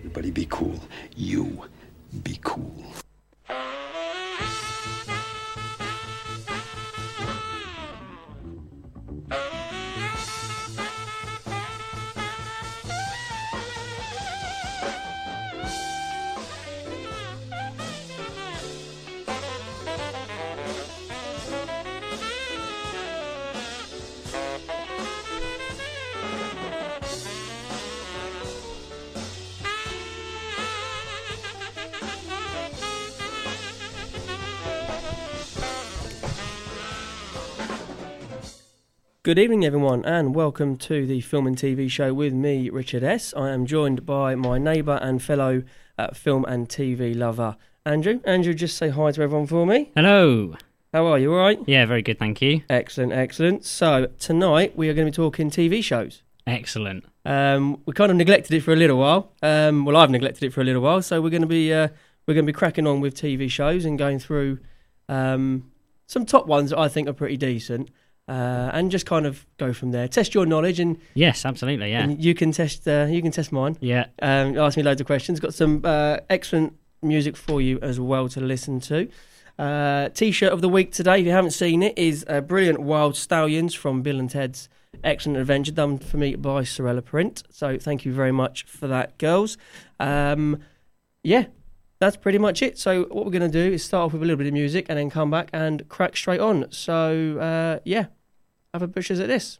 Everybody be cool. You be cool. Good evening, everyone, and welcome to the Film and TV show with me, Richard S. I am joined by my neighbour and fellow uh, film and TV lover, Andrew. Andrew, just say hi to everyone for me. Hello. How are you? All right? Yeah, very good, thank you. Excellent, excellent. So tonight we are going to be talking TV shows. Excellent. Um, we kind of neglected it for a little while. Um, well, I've neglected it for a little while, so we're going to be uh, we're going to be cracking on with TV shows and going through um, some top ones that I think are pretty decent, uh, and just kind of go from there. Test your knowledge, and, Yes, absolutely. Yeah. and you can test uh, you can test mine. Yeah. Um, ask me loads of questions. Got some uh, excellent music for you as well to listen to. Uh, T-shirt of the week today, if you haven't seen it, is uh, brilliant Wild Stallions from Bill and Ted's Excellent Adventure, done for me by Sorella Print. So thank you very much for that, girls. Um, yeah, that's pretty much it. So what we're going to do is start off with a little bit of music and then come back and crack straight on. So uh, yeah, a butchers at this.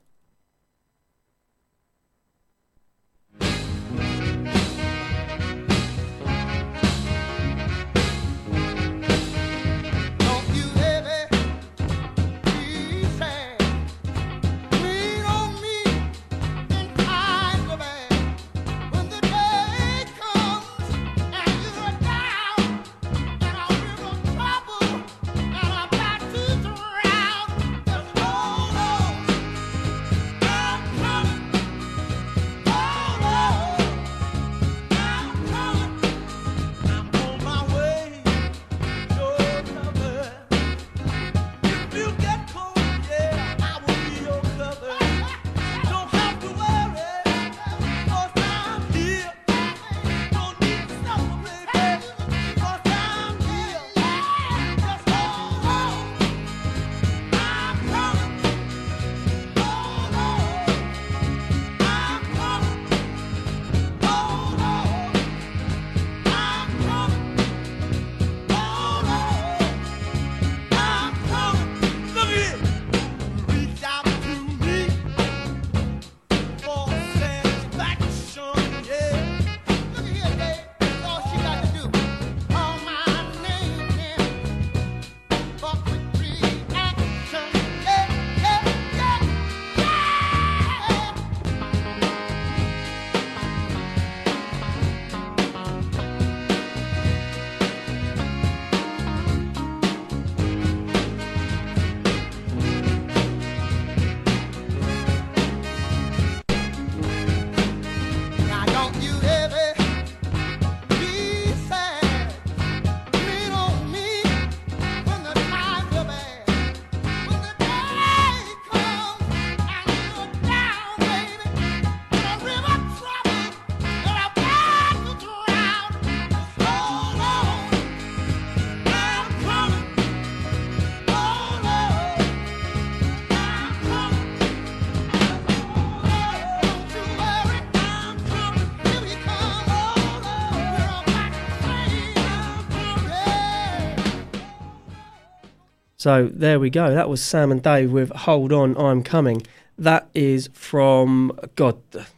So there we go. That was Sam and Dave with "Hold On, I'm Coming." That is from God,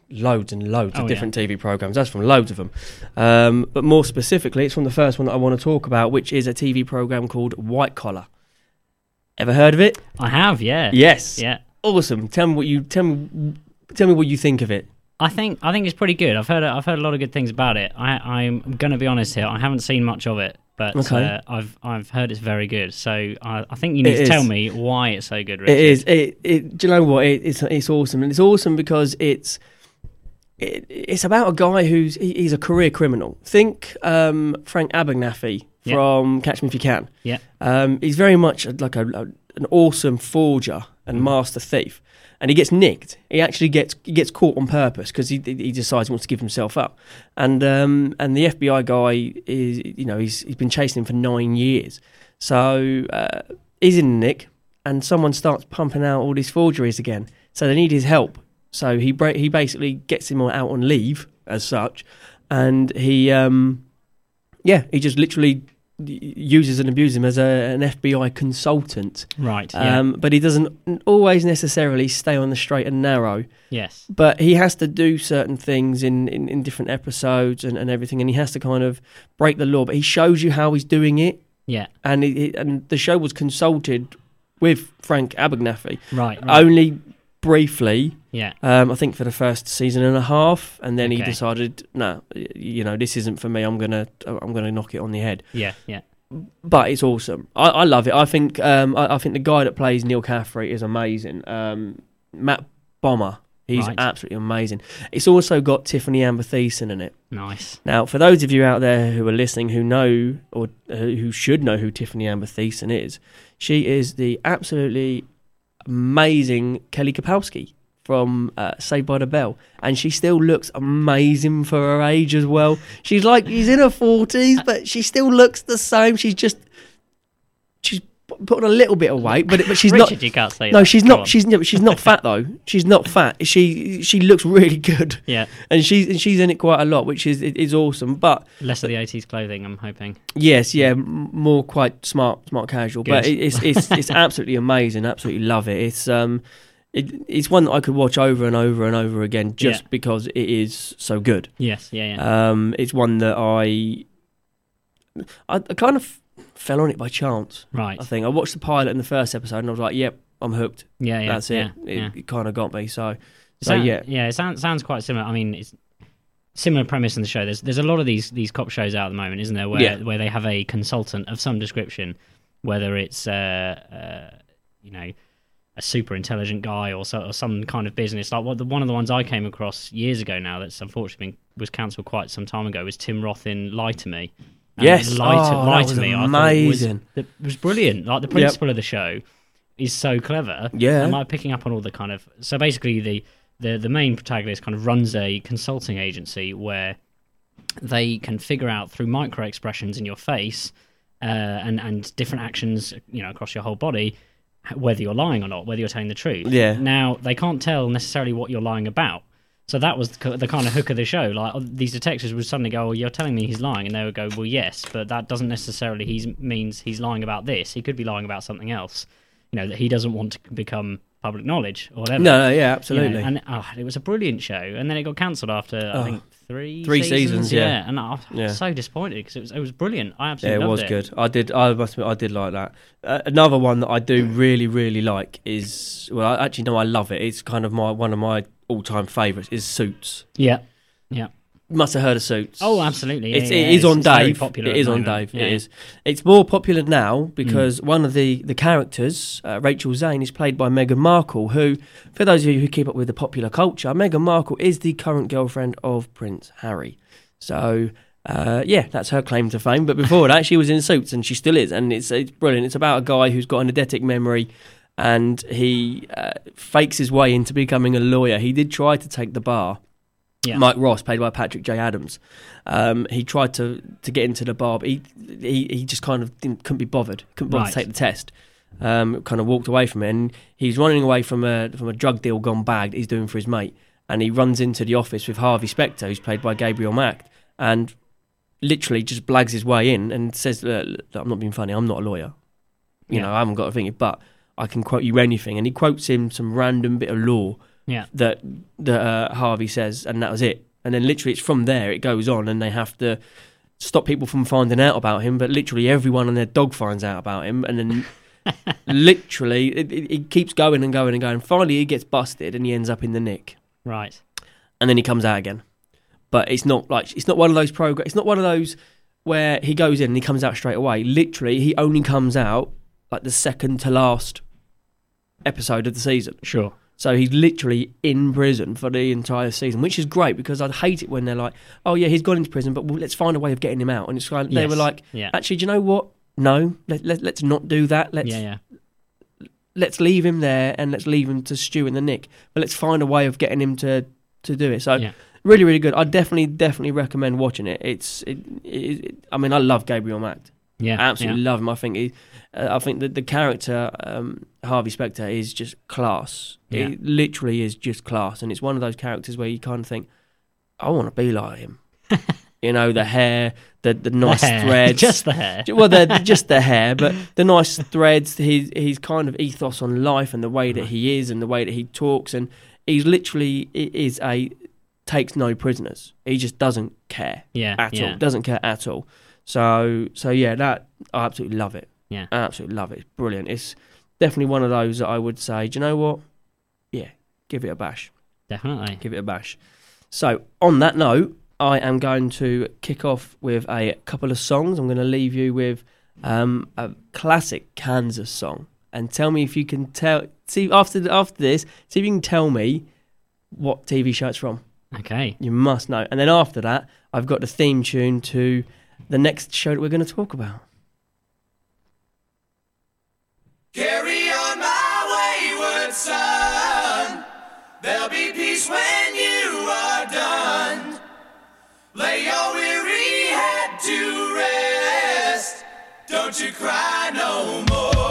loads and loads Oh, of yeah. different TV programs. That's from loads of them. Um, but more specifically, it's from the first one that I want to talk about, which is a TV program called White Collar. Ever heard of it? I have. Yeah. Yes. Yeah. Awesome. Tell me what you tell me. Tell me what you think of it. I think I think it's pretty good. I've heard I've heard a lot of good things about it. I, I'm going to be honest here. I haven't seen much of it, but Okay. uh, I've I've heard it's very good. So I, I think you need It to is. tell me why it's so good. Richard. It is. It, it. Do you know what? It, it's it's awesome, and it's awesome because it's it, it's about a guy who's he, he's a career criminal. Think um, Frank Abernathy from Catch Me If You Can. Yeah. Um, he's very much like a, a- an awesome forger and Mm. master thief, and he gets nicked. He actually gets he gets caught on purpose because he he decides he wants to give himself up, and um and the FBI guy is you know he's he's been chasing him for nine years, so uh, he's in nick, and someone starts pumping out all these forgeries again. So they need his help. So he he basically gets him out on leave as such, and he um yeah he just literally uses and abuses him as a, an FBI consultant. Right. Yeah. Um, but he doesn't always necessarily stay on the straight and narrow. yes. But he has to do certain things in, in, in different episodes and, and everything, and he has to kind of break the law. But he shows you how he's doing it, Yeah. and it, it- and the show was consulted with Frank Abernathy Right. right. only briefly. yeah. Um, I think for the first season and a half, and then he decided, no, you know, this isn't for me. I'm gonna I'm gonna knock it on the head Yeah. Yeah. but it's awesome. I, I love it. I think um, I, I think the guy that plays Neal Caffrey is amazing. Um, Matt Bomer, he's Right. absolutely amazing. It's also got Tiffani Amber Thiessen in it. Nice. Now, for those of you out there who are listening who know or uh, who should know who Tiffani Amber Thiessen is, she is the absolutely amazing Kelly Kapowski from uh, Saved by the Bell, and she still looks amazing for her age as well. She's like she's in her forties, but she still looks the same. She's just put on a little bit of weight, but but she's Richard, not. you can't say No, that. she's Come not. on. She's no, she's not fat though. She's not fat. She she looks really good yeah. and she's and she's in it quite a lot, which is is awesome. But Less of the 80s clothing, I'm hoping. yes, yeah, m- more quite smart, smart casual. But Good. it, it's it's it's absolutely amazing. Absolutely love it. It's um, it, it's one that I could watch over and over and over again just Yeah. because it is so good. Yes. Yeah. Yeah. Um, it's one that I I, I kind of fell on it by chance. right. I think I watched the pilot in the first episode and I was like, yep, I'm hooked. Yeah. Yeah. That's it. Yeah. It, yeah. it kind of got me. So so sound- yeah. yeah, it sounds sounds quite similar. I mean, it's similar premise in the show. There's there's a lot of these these cop shows out at the moment, isn't there? Where Yeah. where they have a consultant of some description, whether it's uh, uh you know a super intelligent guy or, so, or some kind of business. Like what the, one of the ones I came across years ago now that's unfortunately been, was cancelled quite some time ago was Tim Roth in Lie to Me. And Yes. Lie to, Oh, Lie that was Me. I thought amazing. Was, it was brilliant. Like the principle of the show is so clever. Yeah. I'm like picking up on all the kind of so basically the the the main protagonist kind of runs a consulting agency where they can figure out through micro expressions in your face uh, and and different actions you know across your whole body whether you're lying or not whether you're telling the truth Yeah. now they can't tell necessarily what you're lying about so that was the, the kind of hook of the show like oh, these detectives would suddenly go well, you're telling me he's lying and they would go well yes but that doesn't necessarily he's means he's lying about this he could be lying about something else you know that he doesn't want to become public knowledge or whatever No, no, yeah, you know, absolutely. and oh, it was a brilliant show, and then it got cancelled after I Oh. think three Three seasons, yeah. and I was Yeah. so disappointed because it was it was brilliant. I absolutely Yeah, absolutely it was good. I did. I must admit, I did like that. Uh, another one that I do really, really like is well, I actually no, I love it. It's kind of my one of my all-time favourites. Is Suits. Yeah, yeah. Must have heard of Suits. Oh, absolutely. Yeah, It's, yeah, it is it's- on it's Dave. popular It is on. Dave. It is. It's more popular now because one of the the characters, uh, Rachel Zane, is played by Meghan Markle. Who, for those of you who keep up with the popular culture, Meghan Markle is the current girlfriend of Prince Harry. So. Uh, yeah, that's her claim to fame. But before that, she was in Suits, and she still is, and it's it's brilliant. It's about a guy who's got an eidetic memory, and he uh, fakes his way into becoming a lawyer. He did try to take the bar, Yeah. Mike Ross, played by Patrick J. Adams. Um, he tried to, to get into the bar, but he, he he just kind of didn't, couldn't be bothered. Couldn't bother Right. to take the test. Um, kind of walked away from it, and he's running away from a from a drug deal gone bad that he's doing for his mate. And he runs into the office with Harvey Specter, who's played by Gabriel Macht, and literally just blags his way in and says, "Look, look, "I'm not being funny. I'm not a lawyer. You Yeah. know, I haven't got a thing, but I can quote you anything." And he quotes him some random bit of law Yeah. that that uh, Harvey says, and that was it. And then literally, it's from there it goes on, and they have to stop people from finding out about him. But literally, everyone and their dog finds out about him, and then literally, it, it, it keeps going and going and going. Finally, he gets busted, and he ends up in the nick, Right. and then he comes out again. But it's not like it's not one of those programs, It's not one of those where he goes in and he comes out straight away. Literally, he only comes out like the second to last episode of the season. Sure. So he's literally in prison for the entire season, which is great because I'd hate it when they're like, "Oh yeah, he's gone into prison, but well, let's find a way of getting him out." And it's like they Yes. were like, Yeah. "Actually, do you know what? No, let, let, let's not do that. Let's yeah. Yeah. let's leave him there and let's leave him to stew in the nick. But let's find a way of getting him to to do it. So Yeah. really, really good. I definitely, definitely recommend watching it. It's, it, it, it- I mean, I love Gabriel Macht. Yeah, absolutely yeah. love him. I think he, uh, I think that the character um, Harvey Specter is just class. Yeah. It literally is just class, and it's one of those characters where you kind of think, I want to be like him. you know, the hair, the the nice The threads, just the hair. well, they're just the hair, but the nice threads, his his kind of ethos on life and the way that he is and the way that he talks, and he's literally is a takes no prisoners. He just doesn't care Yeah, at yeah. all. Doesn't care at all. So so yeah, that I absolutely love it. Yeah. I absolutely love it. It's brilliant. It's definitely one of those that I would say, do you know what? Yeah, give it a bash. Definitely. Give it a bash. So on that note, I am going to kick off with a couple of songs. I'm going to leave you with um, a classic Kansas song, and tell me if you can tell. See after after this, see if you can tell me what TV show it's from. Okay. You must know. And then after that, I've got the theme tune to the next show that we're going to talk about. Carry on my wayward son. There'll be peace when you are done. Lay your weary head to rest. Don't you cry no more.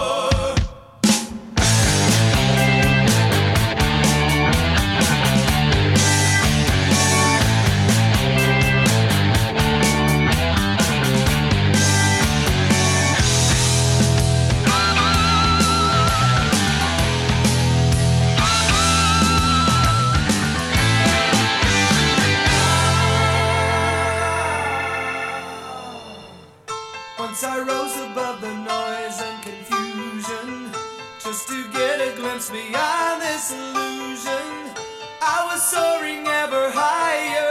Beyond this illusion. I was soaring ever higher,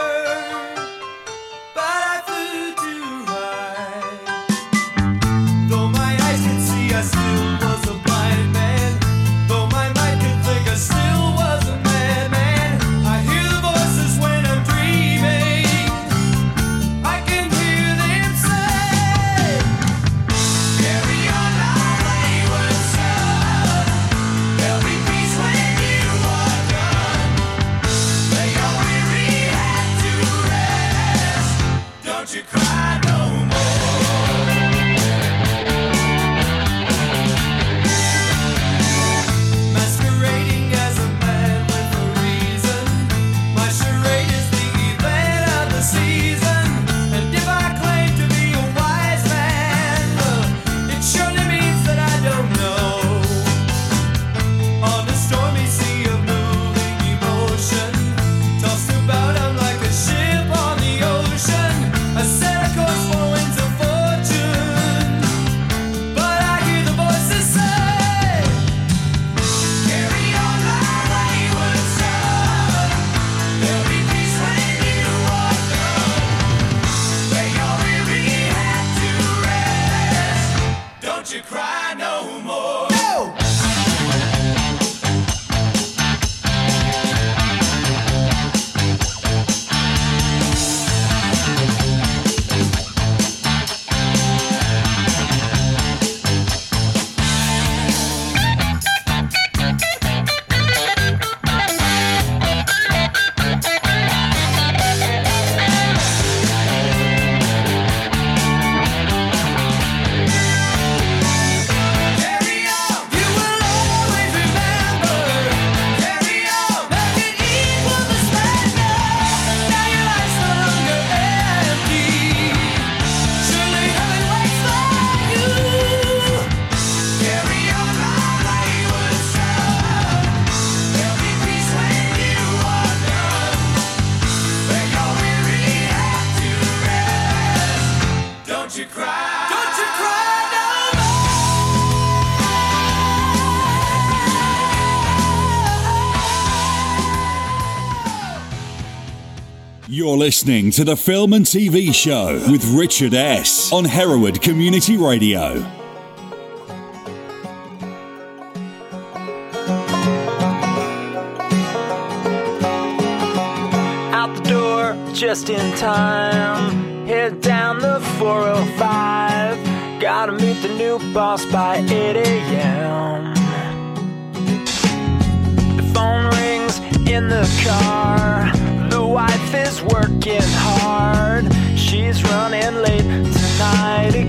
listening to the Film and TV Show with Richard S. on Hereward Community Radio. Out the door just in time. Head down the 405. Gotta meet the new boss by 8 a.m. The phone rings in the car. Wife is working hard. She's running late tonight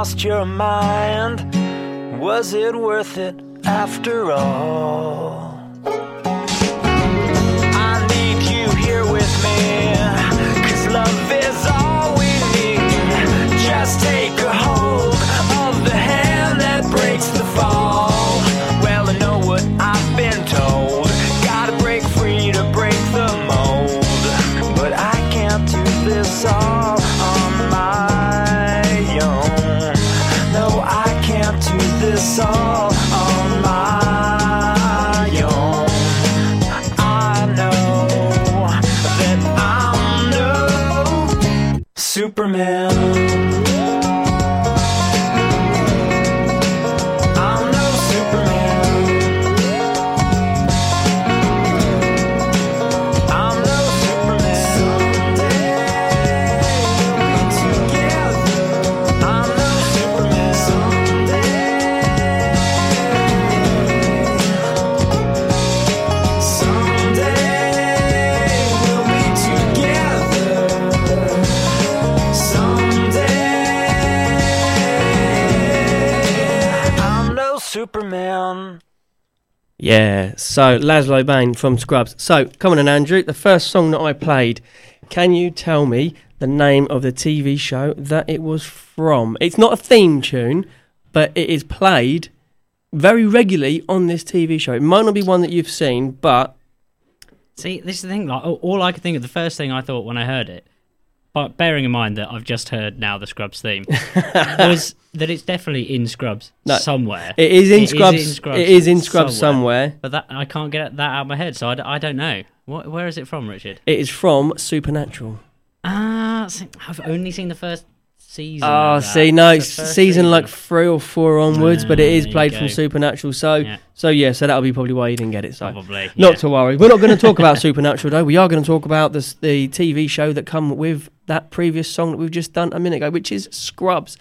lost your mind. Was it worth it after all? Yeah, so Lazlo Bane from Scrubs. So, come on in, Andrew. The first song that I played, can you tell me the name of the TV show that it was from? It's not a theme tune, but it is played very regularly on this TV show. It might not be one that you've seen, but See, this is the thing. Like, all I could think of, the first thing I thought when I heard it, but bearing in mind that I've just heard now the Scrubs theme, was that it's definitely in Scrubs No, somewhere. it is in It Scrubs. It is in Scrubs somewhere. But that I can't get that out of my head, so I, d- I don't know. What, where is it from, Richard? It is from Supernatural. Ah, I've only seen the first season. Oh, see, no, It's first season like three or four onwards, but it is played from. Supernatural. So, Yeah. so yeah, so that'll be probably why you didn't get it. So, Probably. not to worry. We're not going to talk about Supernatural though. We are going to talk about this, the TV show that come with that previous song that we've just done a minute ago, which is Scrubs.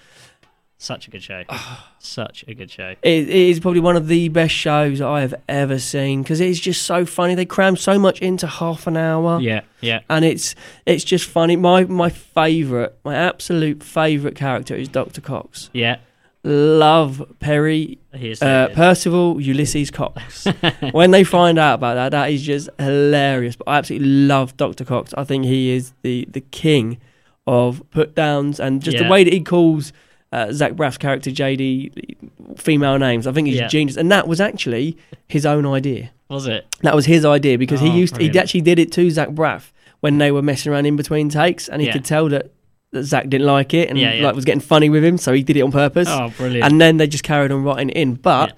Such a good show. Such a good show. It, it is probably one of the best shows I have ever seen because it is just so funny. They cram so much into half an hour. Yeah, yeah. and it's it's just funny. My my favorite, my absolute favorite character is Doctor Cox. Yeah. Love Perry, uh, Percival, Ulysses Cox. when they find out about that, that is just hilarious. But I absolutely love Doctor Cox. I think he is the the king of put downs and just Yeah. the way that he calls. Uh, Zach Braff's character JD female names. I think he's Yeah. genius, and that was actually his own idea. was it? That was his idea because he Oh, used he actually did it to Zach Braff when they were messing around in between takes, and he Yeah. could tell that, that Zach didn't like it and Yeah, like was getting funny with him, so he did it on purpose. Oh, brilliant. and then they just carried on writing it in. But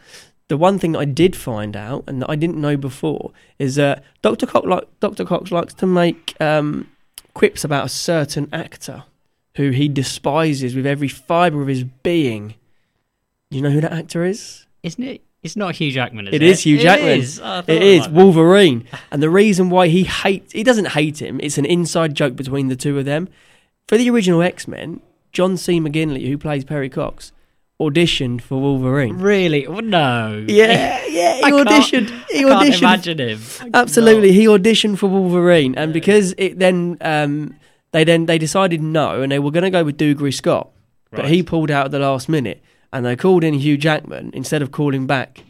the one thing that I did find out and that I didn't know before is that Dr. Cox, like, Dr. Cox likes to make um, quips about a certain actor who he despises with every fibre of his being. You know who that actor is? Isn't it? It's not Hugh Jackman, is It it? is Hugh Jackman. It is, oh, it is Wolverine, and the reason why he hates he doesn't hate him. It's an inside joke between the two of them. For the original X Men, John C. McGinley, who plays Perry Cox, auditioned for Wolverine. Really? Oh, no. Yeah, yeah, he I can't- auditioned. I can't imagine him. Absolutely, he auditioned for Wolverine, and because it then um, they then they decided no, and they were going to go with Dougray Scott, but he pulled out at the last minute, and they called in Hugh Jackman instead of calling back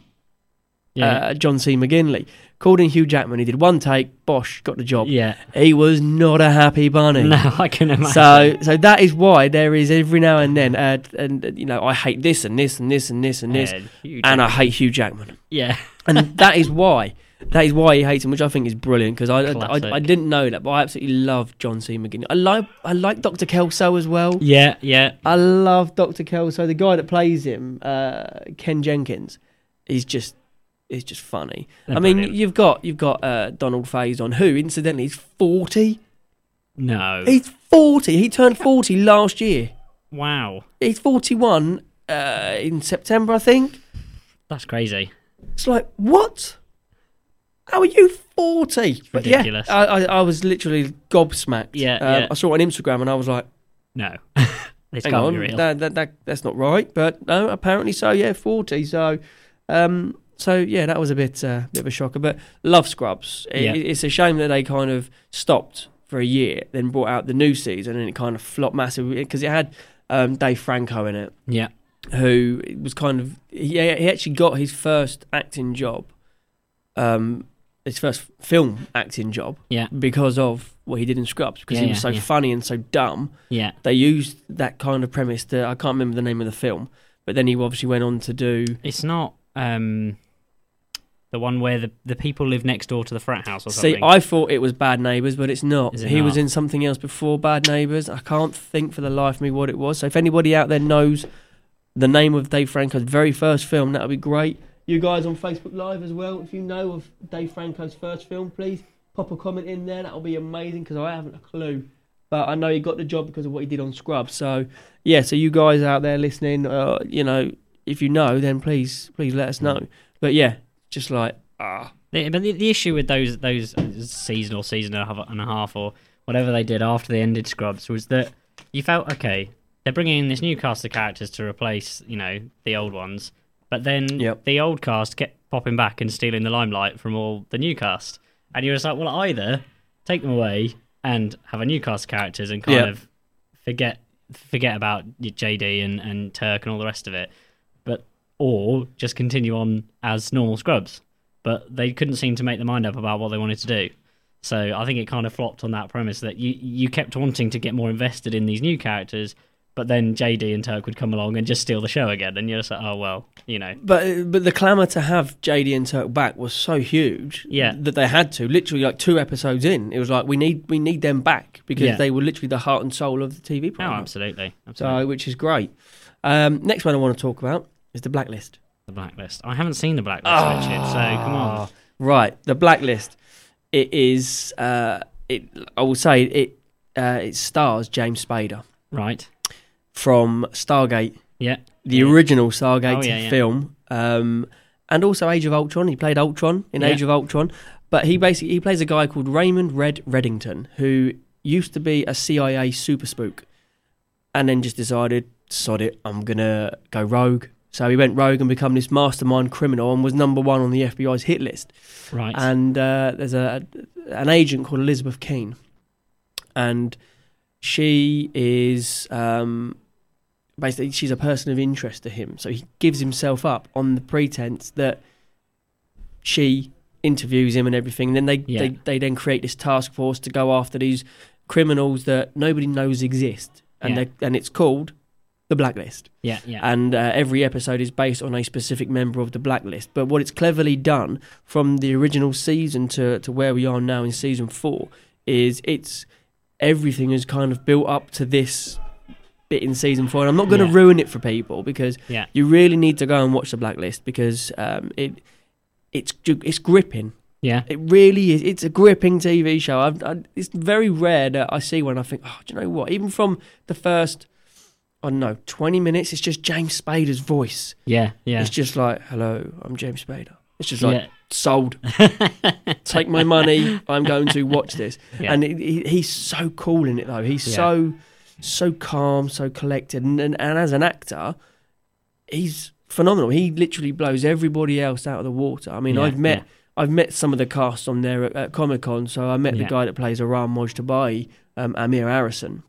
Yeah. uh, John C. McGinley. Called in Hugh Jackman. He did one take. Bosh got the job. yeah. He was not a happy bunny. No, I can imagine. So, so that is why there is every now and then, uh, and uh, you know, I hate this and this and this and this and this, Yeah, and I hate Hugh Jackman, Yeah. and that is why. That is why he hates him, which I think is brilliant because I, I, I Classic. didn't know that, but I absolutely love John C. McGinley. I like I like Doctor Kelso as well. Yeah, yeah. I love Doctor Kelso. The guy that plays him, uh, Ken Jenkins, he's just he's just funny. They're I mean, brilliant. you've got you've got uh, Donald Faison, who incidentally is forty. No. He's forty. He turned forty last year. wow. He's forty-one uh, in September, I think. That's crazy. It's like what? How are you forty? But ridiculous. Yeah, I, I, I was literally gobsmacked. Yeah, Um, yeah. I saw it on Instagram and I was like, No. this hang can't on, real. that, that, that, that's not right. But no, apparently so. Yeah, forty. So, um, so yeah, that was a bit, uh, bit of a shocker. But love Scrubs. It, Yeah. It's a shame that they kind of stopped for a year, then brought out the new season, and it kind of flopped massively because it had um, Dave Franco in it, Yeah. who was kind of he, he actually got his first acting job, um, his first film acting job Yeah. because of what he did in Scrubs because Yeah, he was so yeah. funny and so dumb Yeah. they used that kind of premise to I can't remember the name of the film, but then he obviously went on to do It's not um the one where the the people live next door to the frat house or something. See. I thought it was Bad Neighbours, but it's not. It he was in something else before Bad Neighbours. I can't think for the life of me what it was. So if anybody out there knows the name of Dave Franco's very first film, that would be great. You guys on Facebook Live as well, if you know of Dave Franco's first film, please pop a comment in there. That'll be amazing because I haven't a clue. But I know he got the job because of what he did on Scrubs. So yeah, so you guys out there listening, uh, you know, if you know, then please, please let us know. But yeah, just like ah, The- but the, the issue with those those season or season and a half- and a half or whatever they did after they ended Scrubs was that you felt okay. They're bringing in this new cast of characters to replace, you know, the old ones, but then Yep. the old cast kept popping back and stealing the limelight from all the new cast, and you're just like, well, either take them away and have a new cast of characters and kind Yep. of forget forget about JD and and Turk and all the rest of it, but or just continue on as normal Scrubs but they couldn't seem to make their mind up about what they wanted to do. So I think it kind of flopped on that premise that you you kept wanting to get more invested in these new characters, but then JD and Turk would come along and just steal the show again, and you're just like, oh well, you know, But but the clamour to have JD and Turk back was so huge, Yeah. that they had to. Literally, like two episodes in, it was like we need we need them back because Yeah. they were literally the heart and soul of the TV oh, program. absolutely, absolutely. so which is great. Um, next one I want to talk about is the Blacklist. the blacklist. I haven't seen the blacklist, Richard. So come on. Right, the Blacklist. It is. Uh, it. I will say it. Uh, it stars James Spader Right. From Stargate, Yeah. the Yeah. original Stargate Oh, yeah, film, um, and also Age of Ultron. He played Ultron in. Age of Ultron, but he basically he plays a guy called Raymond Red Reddington, who used to be a CIA super spook, and then just decided, sod it, I'm gonna go rogue. So he went rogue and become this mastermind criminal, and was number one on the FBI's hit list. Right. And uh, there's a an agent called Elizabeth Keen, and she is um, basically she's a person of interest to him. So he gives himself up on the pretense that she interviews him and everything. And then they, Yeah. they they then create this task force to go after these criminals that nobody knows exist, and Yeah. and it's called the Blacklist yeah. Yeah. and uh, every episode is based on a specific member of the blacklist. But what it's cleverly done from the original season to, to where we are now in season four is it's everything is kind of built up to this bit in season four, and I'm not going to Yeah. ruin it for people because Yeah. you really need to go and watch the Blacklist because um, it it's it's gripping. Yeah. It really is. It's a gripping TV show. I've, I, it's very rare that I see one. I think, oh, do you know what? Even from the first, I don't know, 20 minutes, it's just James Spader's voice. Yeah. Yeah. It's just like, hello, I'm James Spader. It's just like, Yeah. sold. Take my money. I'm going to watch this. Yeah. And it, he, he's so cool in it, though. He's Yeah. so, so calm, so collected. And, and, and as an actor, he's phenomenal. He literally blows everybody else out of the water. I mean, Yeah, I've met. yeah. I've met some of the cast on there at, at Comic Con. So I met Yeah. the guy that plays Aram Mojtabai, um, Amir Arison.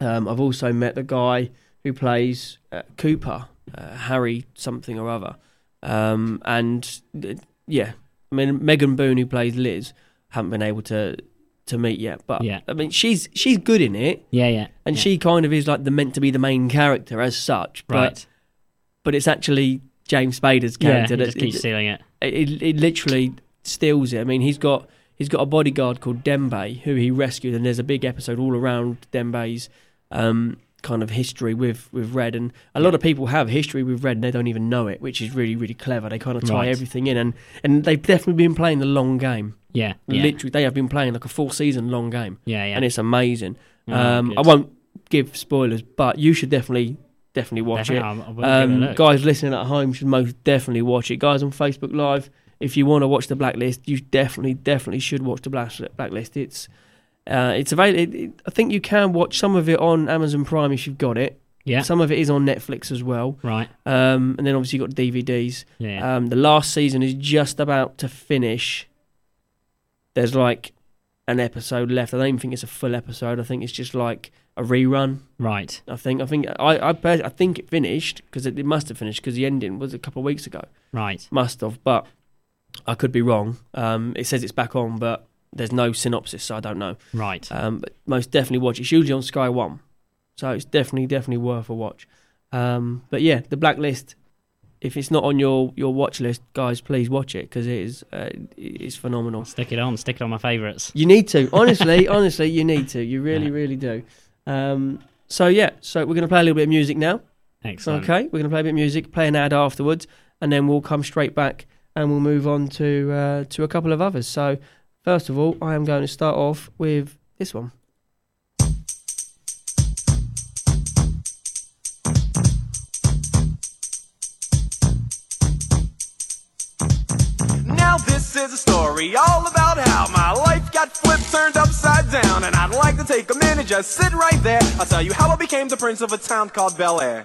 Um, I've also met the guy who plays uh, Cooper, uh, Harry something or other. Um, and uh, yeah, I mean Megan Boone who plays Liz, haven't been able to to meet yet. But Yeah. I mean she's she's good in it, Yeah. Yeah. and yeah. she kind of is like the meant to be the main character as such. But right. but it's actually James Spader's Yeah. character He that just keeps stealing it. it, it, it literally steals it. I mean, he's got he's got a bodyguard called Dembe who he rescued, and there's a big episode all around Dembe's um, kind of history with with Red, and a lot of people have history with Red and they don't even know it, which is really really clever. They kind of tie Right. everything in, and and they've definitely been playing the long game. Yeah. Yeah. Literally, they have been playing like a full season long game, Yeah. Yeah. and it's amazing. Oh, um, I won't give spoilers, but you should definitely definitely watch Definitely, it. I'll- I will give it Um, guys listening at home should most definitely watch it. Guys on Facebook Live, if you want to watch the Blacklist, you definitely, definitely should watch the Blacklist. It's uh, it's available. It, I think you can watch some of it on Amazon Prime if you've got it. Yeah. Some of it is on Netflix as well. Right. Um, and then obviously you've got DVDs. Yeah. yeah. Um, the last season is just about to finish. There's like an episode left. I don't even think it's a full episode. I think it's just like a rerun. right. I think I think I I, I think it finished because it, it must have finished because the ending was a couple of weeks ago. Right. Must have, but I could be wrong. Um, it says it's back on, but there's no synopsis, so I don't know. Right. Um, but most definitely watch. It's usually on Sky One, so it's definitely definitely worth a watch. Um, but yeah, the Blacklist. If it's not on your, your watch list, guys, please watch it because it is uh, it's phenomenal. Stick it on. Stick it on my favourites. You need to, honestly, honestly, you need to. You really, Yeah. really do. Um, so yeah, so we're gonna play a little bit of music now. Excellent. Okay, we're going to play a bit of music, play an ad afterwards, and then we'll come straight back and we'll move on to uh, to a couple of others. So, first of all, I am going to start off with this one. Now this is a story all about how my life got flipped, turned upside down, and I'd like to take a minute, just sit right there. I'll tell you how I became the prince of a town called Bel Air.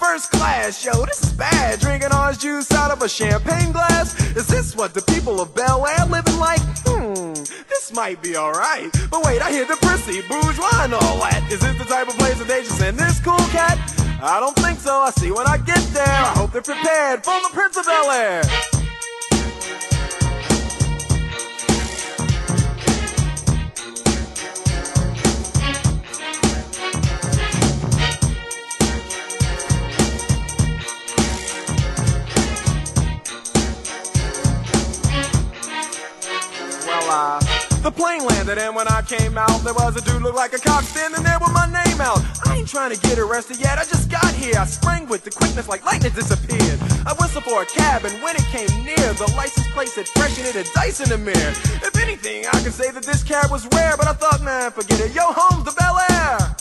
First class, yo, this is bad. Drinking orange juice out of a champagne glass. Is this what the people of Bel Air living like? Hmm, this might be alright. But wait, I hear the prissy, bourgeois, and all that. Is this the type of place that they just send this cool cat? I don't think so. I see when I get there. I hope they're prepared for the Prince of Bel Air. The plane landed, and when I came out, there was a dude look like a cop standing there with my name out. I ain't trying to get arrested yet, I just got here. I sprang with the quickness like lightning disappeared. I whistled for a cab, and when it came near, the license plate said fresh and it had dice in the mirror. If anything, I could say that this cab was rare, but I thought, man, forget it. Yo, home's the Bel Air.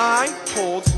I pulled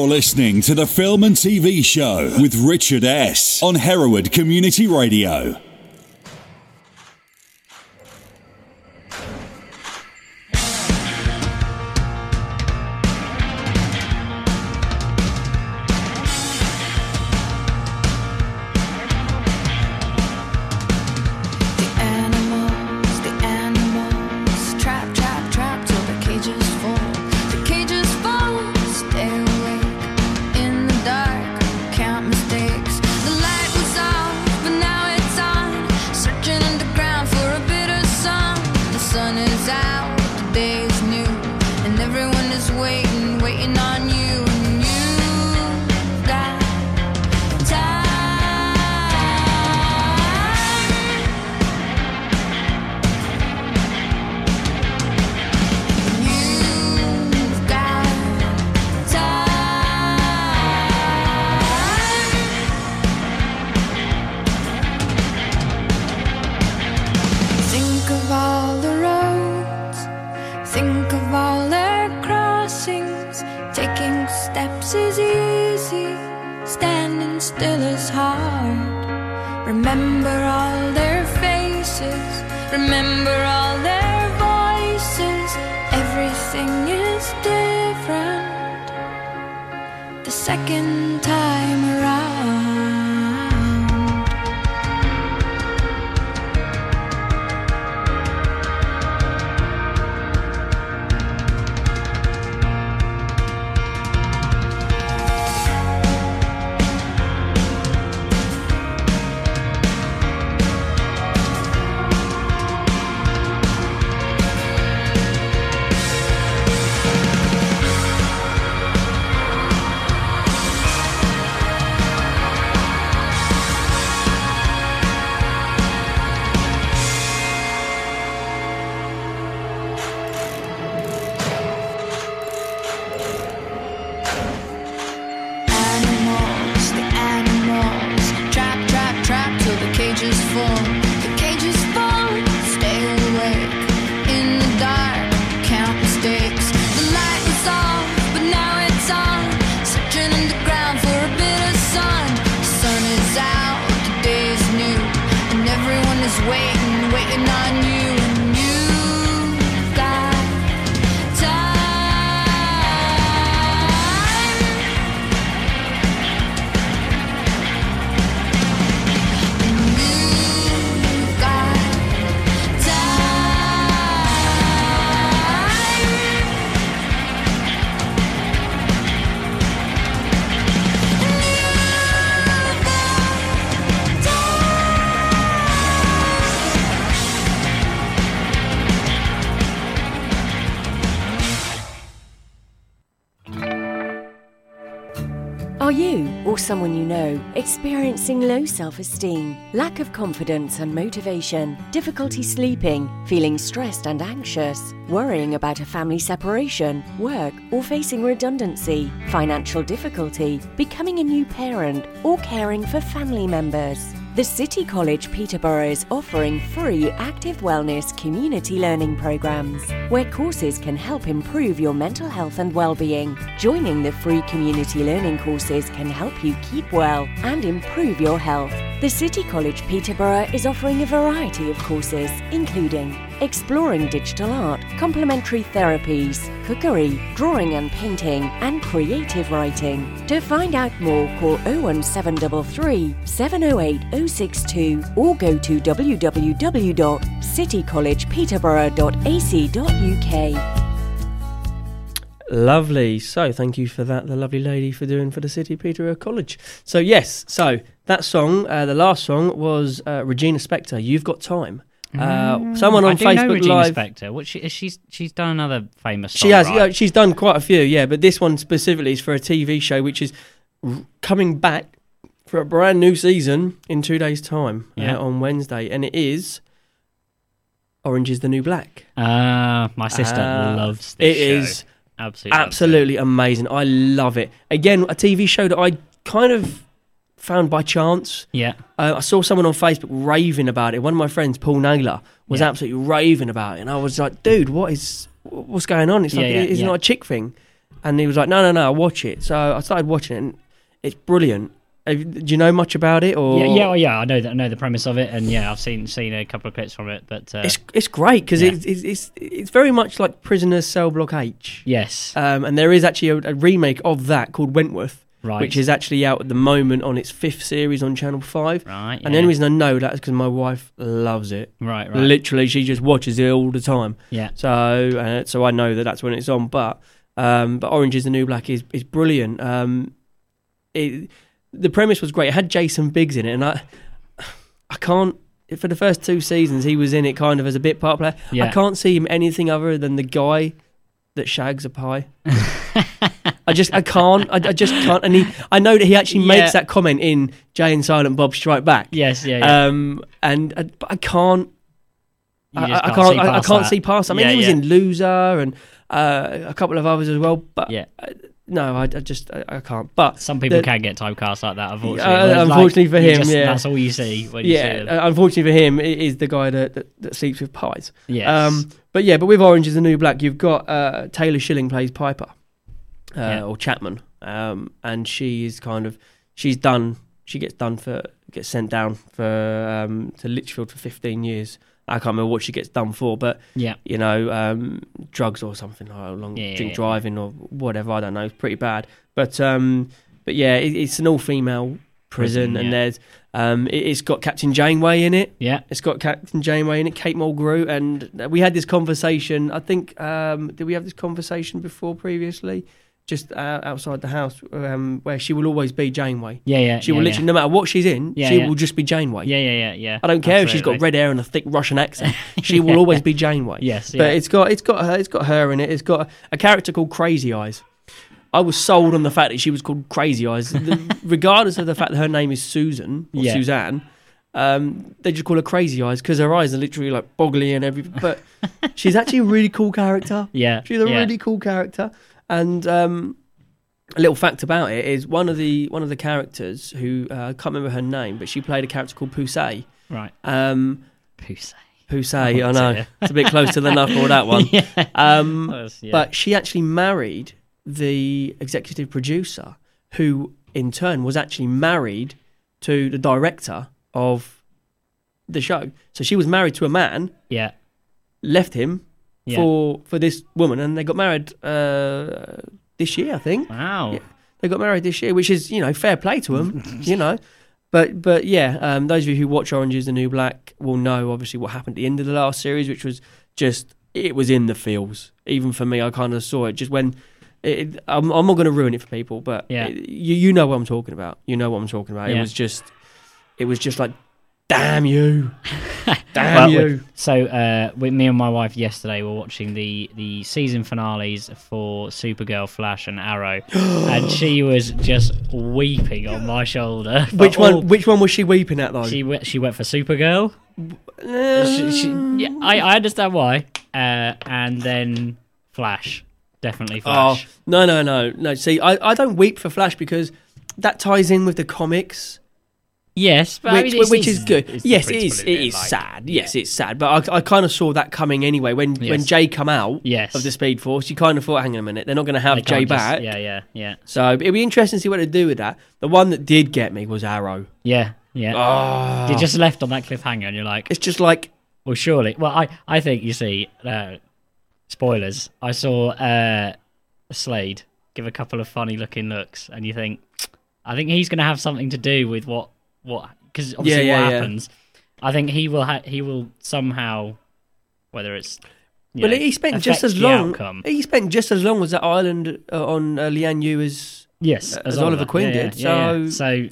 You're listening to the Film and TV Show with Richard S. on Hereward Community Radio. Someone you know experiencing low self esteem, lack of confidence and motivation, difficulty sleeping, feeling stressed and anxious, worrying about a family separation, work, or facing redundancy, financial difficulty, becoming a new parent, or caring for family members? The City College Peterborough is offering free active wellness community learning programs where courses can help improve your mental health and well-being. Joining the free community learning courses can help you keep well and improve your health. The City College Peterborough is offering a variety of courses including exploring digital art, complementary therapies, cookery, drawing and painting, and creative writing. To find out more, call 01733 708 062 or go to www.citycollegepeterborough.ac.uk. Lovely. So, thank you for that, the lovely lady, for doing for the City Peterborough College. So, yes, so that song, uh, the last song was uh, Regina Spektor, You've Got Time. Uh, someone on Mm, I do know Facebook Regina Live. Spektor. What she, she's she's done another famous. She has. right? Yeah, she's done quite a few. Yeah, but this one specifically is for a TV show, which is r- coming back for a brand new season in two days' time. Yeah. uh, on Wednesday, and it is Orange is the New Black. Ah, my sister Ah, loves this It show. is absolutely absolutely amazing. I love it. Again, a TV show that I kind of found by chance. Yeah, Uh, I saw someone on Facebook raving about it. One of my friends, Paul Naylor, was Yeah. absolutely raving about it, and I was like, "Dude, what is what's going on? It's like Yeah, yeah, it's not a chick thing." And he was like, "No, no, no, I'll watch it." So I started watching it, and it's brilliant. Have- Do you know much about it? Or yeah, yeah, well, yeah. I know that. I know the premise of it, and yeah, I've seen seen a couple of clips from it. But uh, It's it's great because Yeah. it's, it's it's it's very much like Prisoner's Cell Block H. yes, Um, and there is actually a, a remake of that called Wentworth, right, which is actually out at the moment on its fifth series on Channel Five. right. And the only reason I know that is because my wife loves it. right, right, Literally, she just watches it all the time. yeah, So, uh, so I know that that's when it's on. But, um, but Orange is the New Black is is brilliant. Um, it, the premise was great. It had Jason Biggs in it, and I, I can't. For the first two seasons, he was in it kind of as a bit part player. Yeah. I can't see him anything other than the guy that shags a pie. I just, I can't. I, I just can't. And he, I know that he actually Yeah. makes that comment in Jay and Silent Bob Strike Back. yes, yeah, yeah. Um, and I, but I can't. I, I can't can't. see I, I past can't that. see past. I mean, Yeah, he was in Loser and uh, a couple of others as well. But Yeah. uh, no, I, I just I, I can't. But Some people the- can get typecast like that. Unfortunately, Uh, Whereas, like, unfortunately for him, just- yeah. that's all you see when you see yeah, them. uh, unfortunately for him, it is the guy that, that, that sleeps with pies. Yes. Um, but yeah, but with Orange is the New Black, you've got uh, Taylor Schilling plays Piper, uh, Yeah. or Chapman, um, and she is kind of she's done. She gets done for gets sent down for um, to Litchfield for 15 years. I can't remember what she gets done for, but yeah, you know, um, drugs or something like along Yeah, drink yeah. driving or whatever. I don't know. It's pretty bad. But um, but yeah, it, it's an all female prison, Prison, and yeah. there's um, it, it's got Captain Janeway in it. yeah. It's got Captain Janeway in it, Kate Mulgrew, and we had this conversation. I think um, did we have this conversation before previously? Just uh, outside the house, um, where she will always be Janeway. Yeah, yeah. She yeah, will yeah. literally, no matter what she's in, Yeah, she yeah. will just be Janeway. Yeah, yeah, yeah, yeah. I don't care if she's got red hair and a thick Russian accent. She will always be Janeway. Yes, yeah. But it's got it's got her it's got her in it. It's got a character called Crazy Eyes. I was sold on the fact that she was called Crazy Eyes, The- regardless of the fact that her name is Susan or Yeah. Suzanne. Um, they just call her Crazy Eyes because her eyes are literally like boggly and everything. But she's actually a really cool character. yeah, She's a yeah. really cool character. And um, a little fact about it is one of the one of the characters who uh, I can't remember her name, but she played a character called Poussey. right. Um, Poussey. Poussey, Oh, I know dear. it's a bit close to the knuckle that one. yeah. Um, That's- yeah. But she actually married the executive producer, who in turn was actually married to the director of the show. So she was married to a man, yeah, left him yeah. for for this woman, and they got married uh, this year, I think. wow. Yeah. They got married this year, which is you know fair play to them, you know. But but yeah, um, those of you who watch Orange Is the New Black will know obviously what happened at the end of the last series, which was just it was in the feels. Even for me, I kind of saw it just when. It, I'm, I'm not going to ruin it for people, but Yeah. it- you you know what I'm talking about. You know what I'm talking about. It was just, it was just like, damn you, damn Well, you. So, uh, with me and my wife yesterday were watching the the season finales for Supergirl, Flash, and Arrow, and she was just weeping on my shoulder. Which all- one? Which one was she weeping at though? She went. She went for Supergirl. Uh, She, she, yeah, I, I understand why. Uh, and then Flash, definitely Flash. Oh no no no no! See, I, I don't weep for Flash because that ties in with the comics, Yes, but I which, mean, which it's- is good. it's Yes, it principle is. of It is like- sad. Yes, it's sad. But I, I kind of saw that coming anyway. When when Jay come out Yes. of the Speed Force, you kind of thought, hang on a minute, they're not going to have They Jay can't just- back. Yeah, yeah, yeah, So it'd be interesting to see what they do with that. The one that did get me was Arrow. yeah, yeah. Oh, You're just left on that cliffhanger, and you're like, it's just like Well, surely. Well, I, I think you see. Uh, spoilers. I saw uh, Slade give a couple of funny looking looks, and you think, I think he's going to have something to do with what what because obviously Yeah, yeah, what yeah. happens. I think he will ha- he will somehow, whether it's well, know, he spent just as long. outcome. He spent just as long as that island uh, on uh, Lian Yu as Yes, as Oliver Queen Yeah, did, so- so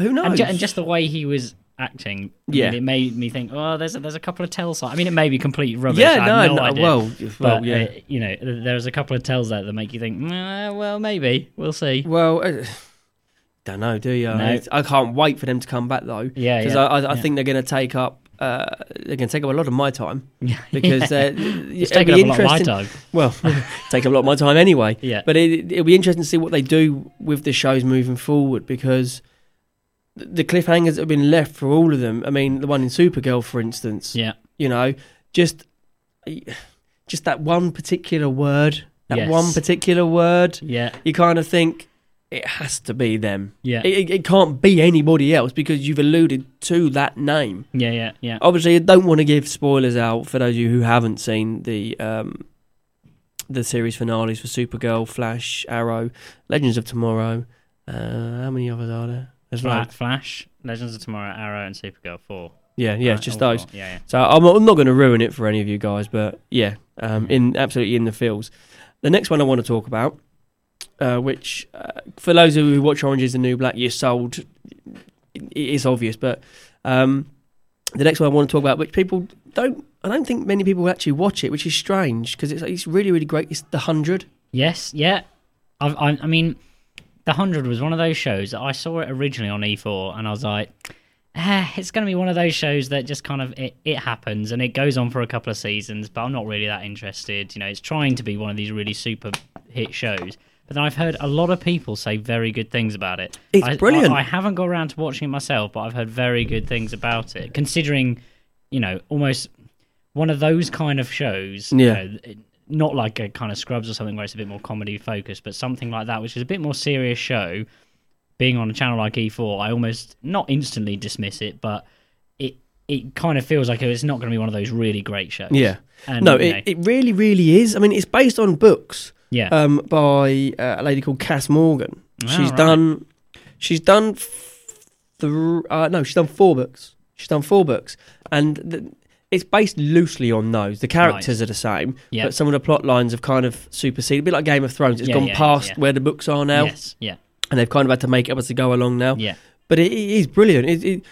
who knows? and, ju- and just the way he was acting. I Yeah. mean, it made me think. Oh, there's a, there's a couple of tells. I mean, it may be complete rubbish. Yeah, I no, no, no, idea. well, well, but yeah. uh, you know, there's a couple of tells there that make you think. "Mm, well, maybe we'll see. Well, uh, don't know, do you? No. I can't wait for them to come back though. Yeah, because yeah, I, I, I yeah. think they're going to take up. Uh, they're going to take up a lot of my time Yeah, because uh, it's taking up a lot of my time. Well, take up a lot of my time anyway. Yeah. But it, it'll be interesting to see what they do with the shows moving forward because the cliffhangers that have been left for all of them. I mean, the one in Supergirl, for instance. Yeah. You know, just just that one particular word, that Yes. one particular word. Yeah. You kind of think it has to be them. Yeah. It, it, it can't be anybody else because you've alluded to that name. Yeah, yeah, yeah. Obviously, I don't want to give spoilers out for those of you who haven't seen the um, the series finales for Supergirl, Flash, Arrow, Legends of Tomorrow. Uh, how many others are there? There's Fla- like Flash, Legends of Tomorrow, Arrow, and Supergirl four. yeah, yeah, Right, just those. Yeah, yeah. So I'm not, I'm not going to ruin it for any of you guys, but yeah, um, in absolutely in the feels. The next one I want to talk about, uh, which uh, for those of you who watch Orange Is the New Black, you're sold. It is obvious, but um, the next one I want to talk about, which people don't, I don't think many people actually watch it, which is strange because it's it's really really great. It's The Hundred. Yes, yeah. I've, I, I mean, The Hundred was one of those shows that I saw it originally on E4, and I was like, eh, it's going to be one of those shows that just kind of it, it happens and it goes on for a couple of seasons, but I'm not really that interested. You know, it's trying to be one of these really super hit shows. But then I've heard a lot of people say very good things about it. It's I, brilliant. I, I haven't got around to watching it myself, but I've heard very good things about it. Considering, you know, almost one of those kind of shows. you Yeah. know, it- not like a kind of Scrubs or something where it's a bit more comedy focused, but something like that, which is a bit more serious show. Being on a channel like E4, I almost not instantly dismiss it, but it it kind of feels like it's not going to be one of those really great shows. Yeah. And, no, you know, it, it really really is. I mean, it's based on books. Yeah. Um, by uh, a lady called Kass Morgan. Oh, she's right. done. She's done. Th- uh, no, she's done four books. She's done four books, and th- it's based loosely on those. The characters are the same, Yeah. but some of the plot lines have kind of superseded. A bit like Game of Thrones. It's Yeah, gone yeah, past yeah. where the books are now. Yes, yeah. And they've kind of had to make it up as they go along now. Yeah. But it, it is brilliant. It, it,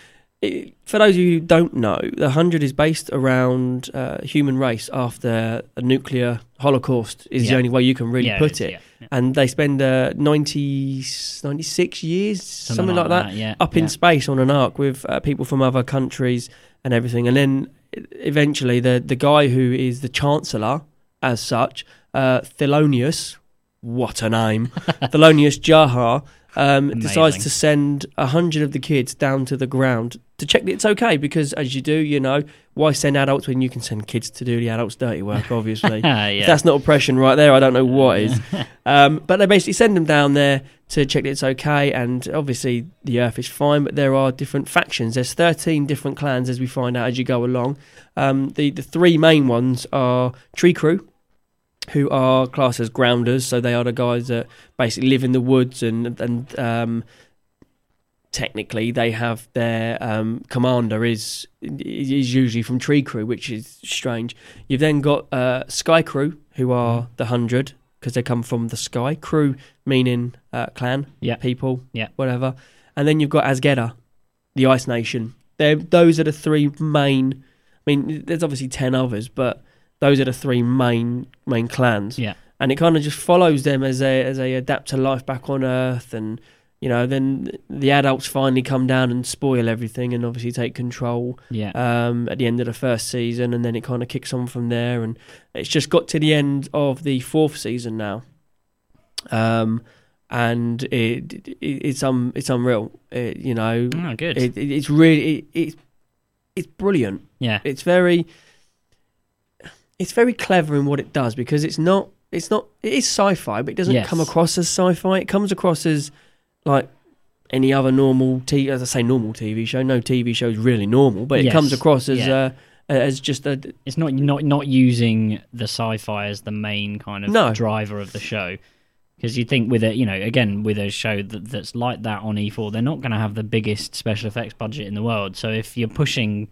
it, for those of you who don't know, the hundred is based around uh, human race after a nuclear holocaust. Is the only way you can really Yeah, put it. yeah, yeah. And they spend uh, 90, 96 years, something, like, that, yeah, up yeah. in space on an ark with uh, people from other countries and everything. And then eventually, the the guy who is the chancellor, as such, uh, Thelonious, what a name, Thelonious Jaha, um, decides to send a hundred of the kids down to the ground to check that it's okay. Because as you do, you know, why send adults when you can send kids to do the adults' dirty work? Obviously, Yeah. if that's not oppression right there. I don't know what is. um, but they basically send them down there to check that it's okay, and obviously the Earth is fine. But there are different factions. There's 13 different clans as we find out as you go along. Um, the the three main ones are Trikru, who are classed as grounders. So they are the guys that basically live in the woods and and um, technically they have their um, commander is is usually from Trikru, which is strange. You've then got uh, Skaikru, who are the hundred because they come from the sky. Crew meaning uh, clan, Yeah. people, Yeah. whatever. And then you've got Azgeda, the Ice Nation. They're, those are the three main. I mean, there's obviously ten others, but those are the three main main clans Yeah. and it kind of just follows them as they as they adapt to life back on Earth, and you know, then the adults finally come down and spoil everything, and obviously take control. Yeah. Um, at the end of the first season, and then it kind of kicks on from there, and it's just got to the end of the fourth season now. Um, and it, it it's um it's unreal. It, you know, Oh, good. It, it, it's really it, it's it's brilliant. Yeah. It's very it's very clever in what it does because it's not it's not it is sci-fi but it doesn't Yes. come across as sci-fi it comes across as like any other normal t as i say normal tv show no tv show is really normal but it Yes. comes across as Yeah. uh, as just a It's not not not using the sci-fi as the main kind of No. driver of the show. Because you think with it, you know, again with a show that, that's like that on E4, they're not going to have the biggest special effects budget in the world. So if you're pushing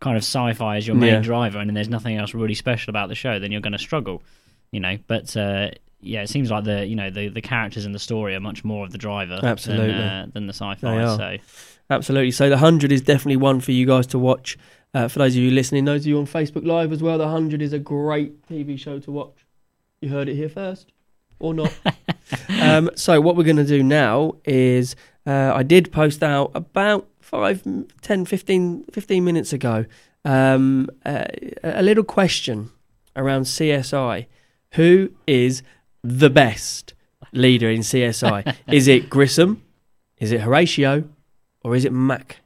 kind of sci-fi as your main Yeah. driver, and there's nothing else really special about the show, then you're going to struggle, you know. But uh, yeah, it seems like the you know the the characters in the story are much more of the driver Absolutely. than, uh, than the sci-fi. So Absolutely. So the hundred is definitely one for you guys to watch. Uh, for those of you listening, those of you on Facebook Live as well, the hundred is a great TV show to watch. You heard it here first, or not? um, so what we're going to do now is uh, I did post out about 5, 10, 15, 15 minutes ago um, uh, a little question around CSI. Who is the best leader in CSI? is it Grissom? Is it Horatio? Or is it Mac?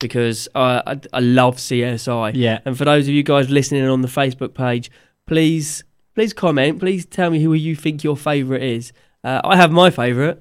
Because I, I, I love CSI. yeah, And for those of you guys listening on the Facebook page, please please comment. Please tell me who you think your favourite is. Uh, I have my favourite,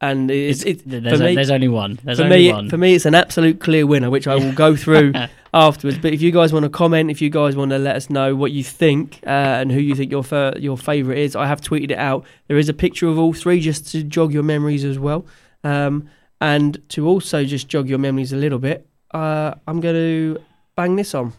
and it's, it's, there's, for a- there's only one. There's for only me, one. for me, it's an absolute clear winner, which I will go through afterwards. But if you guys want to comment, if you guys want to let us know what you think uh, and who you think your fir- your favourite is, I have tweeted it out. There is a picture of all three just to jog your memories as well, um, and to also just jog your memories a little bit. Uh, I'm going to bang this on.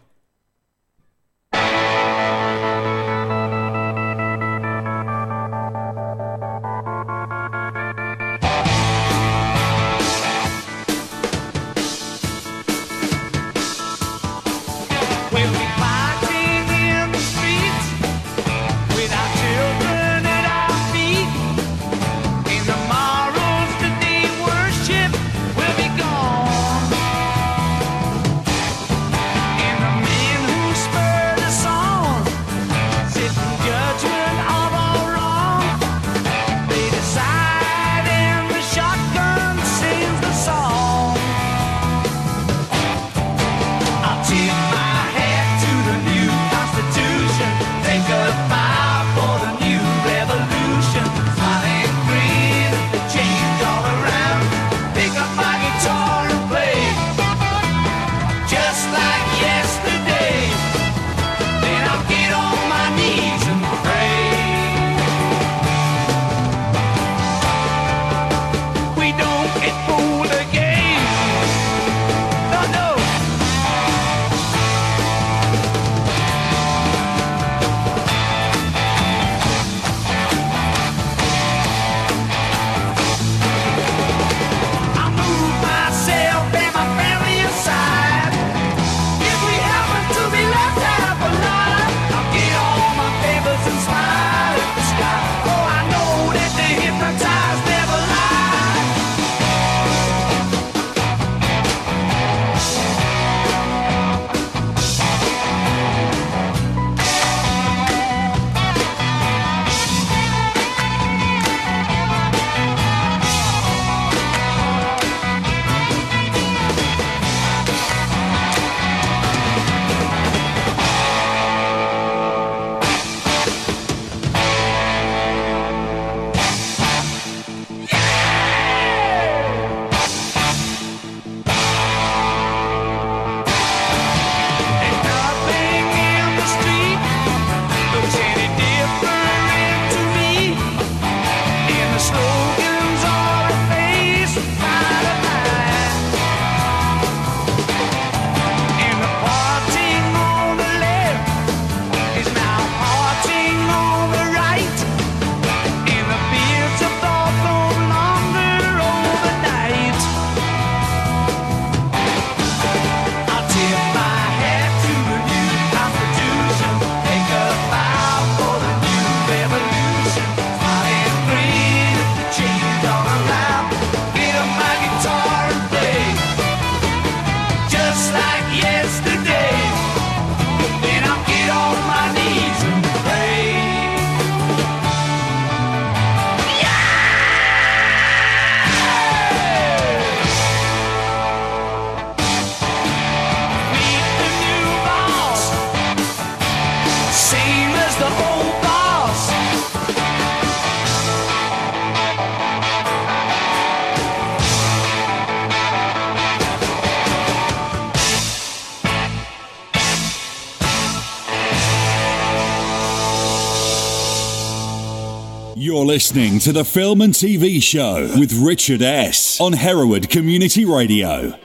Listening to the Film and TV Show with Richard S. on Hereward Community Radio.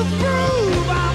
Prove I'm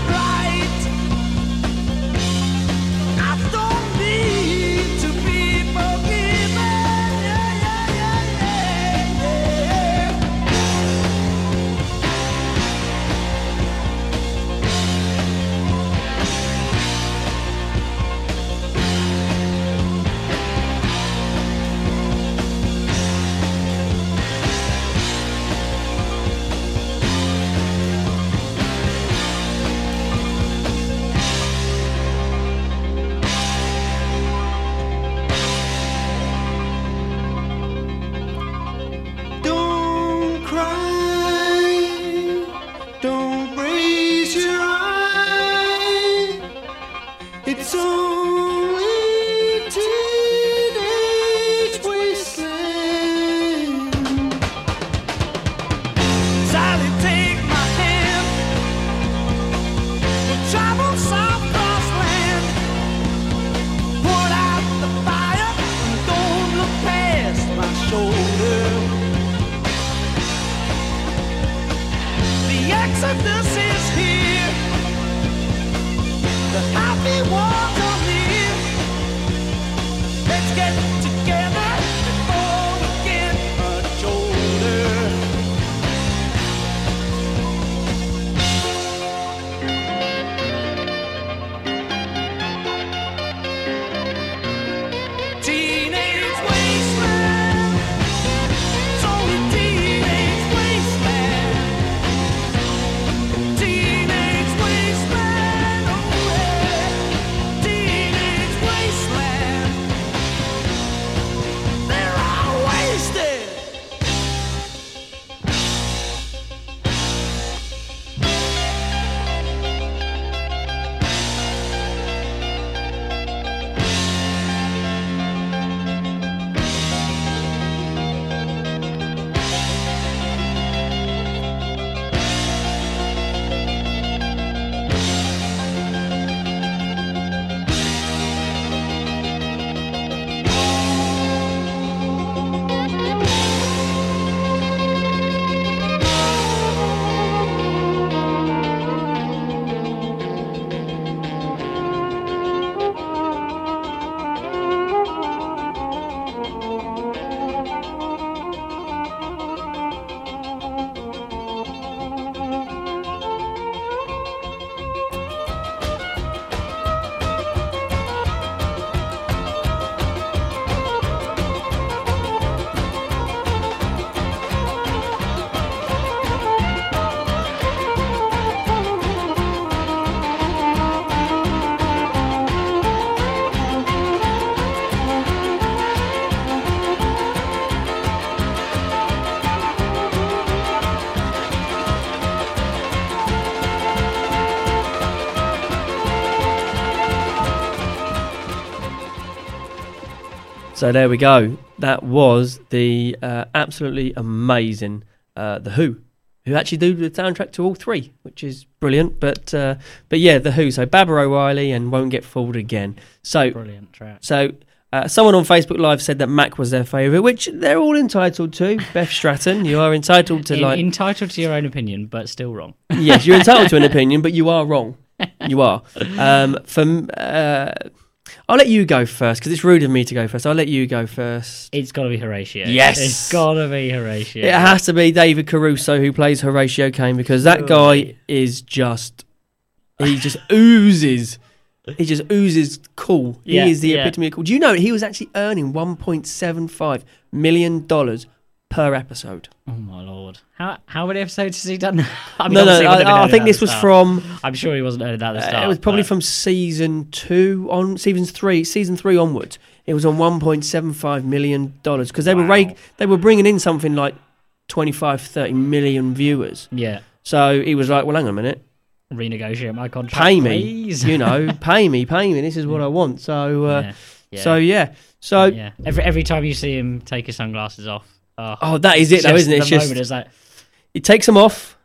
So there we go. That was the uh, absolutely amazing uh, The Who, who actually do the soundtrack to all three, which is brilliant. But uh, but yeah, The Who. So Baba O'Riley and Won't Get Fooled Again. So Brilliant track. so uh, someone on Facebook Live said that Mac was their favourite, which they're all entitled to. Beth Stratton, you are entitled to In- like entitled to your own opinion, but still wrong. yes, you're entitled to an opinion, but you are wrong. You are. Um, from uh, I'll let you go first because it's rude of me to go first. I'll let you go first. It's got to be Horatio. Yes. it's got to be Horatio. It has to be David Caruso who plays Horatio Kane because that guy is just he just oozes. He just oozes cool. He is the yeah. epitome of cool. Do you know he was actually earning 1.75 million dollars per episode? Oh my lord! How how many episodes has he done? I no, no, obviously he wouldn't have been I, I think this was start. from I'm sure he wasn't earning that at the Uh, start. it was probably but- from season two on season three, season three onwards. It was on one point seven five million dollars because they were Wow. reg- they were bringing in something like 25, 30 million viewers. yeah. So he was like, "Well, hang on a minute, Renegotiate my contract. pay me, please. you know, pay me, pay me. This is what I want." So, uh, yeah. yeah. so yeah, so yeah. Every every time you see him take his sunglasses off. Oh, oh, that is it, though, isn't it? It's just is like he takes them off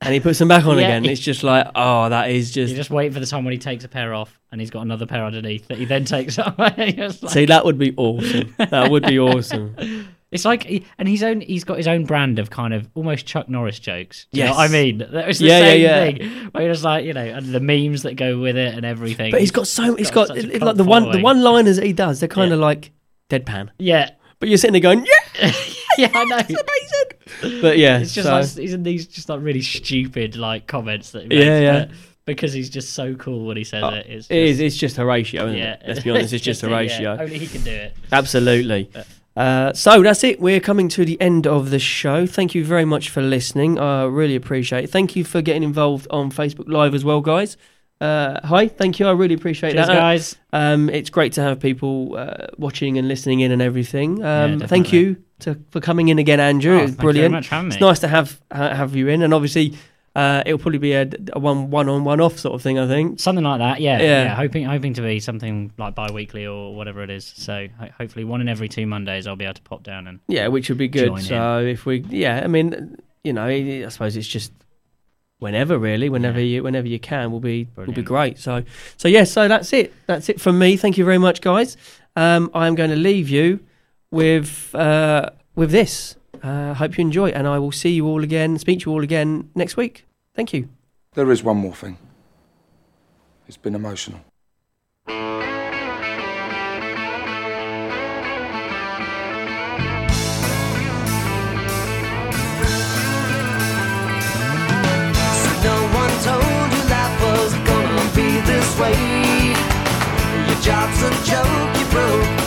and he puts them back on Yeah. again. It's just like, oh, that is just. you just. wait for the time when he takes a pair off and he's got another pair underneath that he then takes off. And you're just like- See, that would be awesome. That would be awesome. It's like, and he's own. He's got his own brand of kind of almost Chuck Norris jokes. Do you I mean? That was the Yeah, yeah, same yeah. thing. Where it's like you know, and the memes that go with it and everything. But he's got so he's got, it- cult like the one the one liners that he does. They're kind of like deadpan. Yeah, But you're sitting there going, yeah, yeah, I know. It's amazing. But yeah, It's just so- like he's in these just like really stupid like comments that he Yeah, makes, yeah. but because he's just so cool when he says it. It's just, it is. It's just Horatio, isn't yeah. it? Let's be honest. It's just yeah, Horatio. Only he can do it. Absolutely. Uh, so that's it. We're coming to the end of the show. Thank you very much for listening. I really appreciate it. Thank you for getting involved on Facebook Live as well, guys. Uh, hi, thank you. I really appreciate Cheers, that. guys. Um, it's great to have people uh, watching and listening in and everything. Um, thank you to, for coming in again, Andrew. Oh, it was you very brilliant. much It's nice to have ha- have you in, and obviously uh, it'll probably be a, a one one on one off sort of thing. I think. Something like that, yeah, Yeah. yeah. hoping, hoping to be something like bi-weekly or whatever it is. So ho- hopefully, one in every two Mondays, I'll be able to pop down and Yeah, which would be good. Join in. so if we, yeah, I mean, you know, I suppose it's just whenever really, whenever you, whenever you can, will be will be great. So, so yeah, so that's it. That's it from me. Thank you very much, guys. Um, I'm going to leave you with uh, with this. Uh, hope you enjoy, and I will see you all again. Speak to you all again next week. Thank you. There is one more thing. It's been emotional. No one told you life was gonna be this way. Your job's a joke, you broke.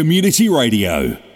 Community Radio.